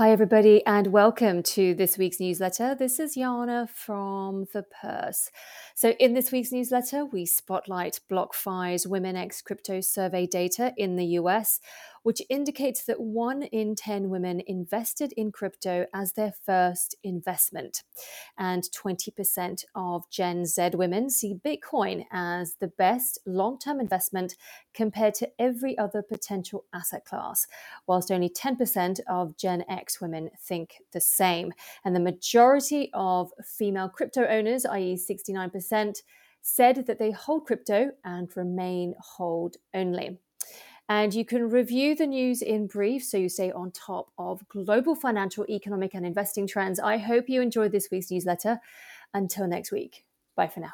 Hi, everybody, and welcome to this week's newsletter. This is Jana from The Purse. So, in this week's newsletter, we spotlight BlockFi's Women X Crypto Survey data in the US, which indicates that one in 10 women invested in crypto as their first investment. And 20% of Gen Z women see Bitcoin as the best long term investment compared to every other potential asset class, whilst only 10% of Gen X women think the same. And the majority of female crypto owners, i.e., 69%, said that they hold crypto and remain hold only. And you can review the news in brief so you stay on top of global financial, economic, and investing trends. I hope you enjoyed this week's newsletter. Until next week, bye for now.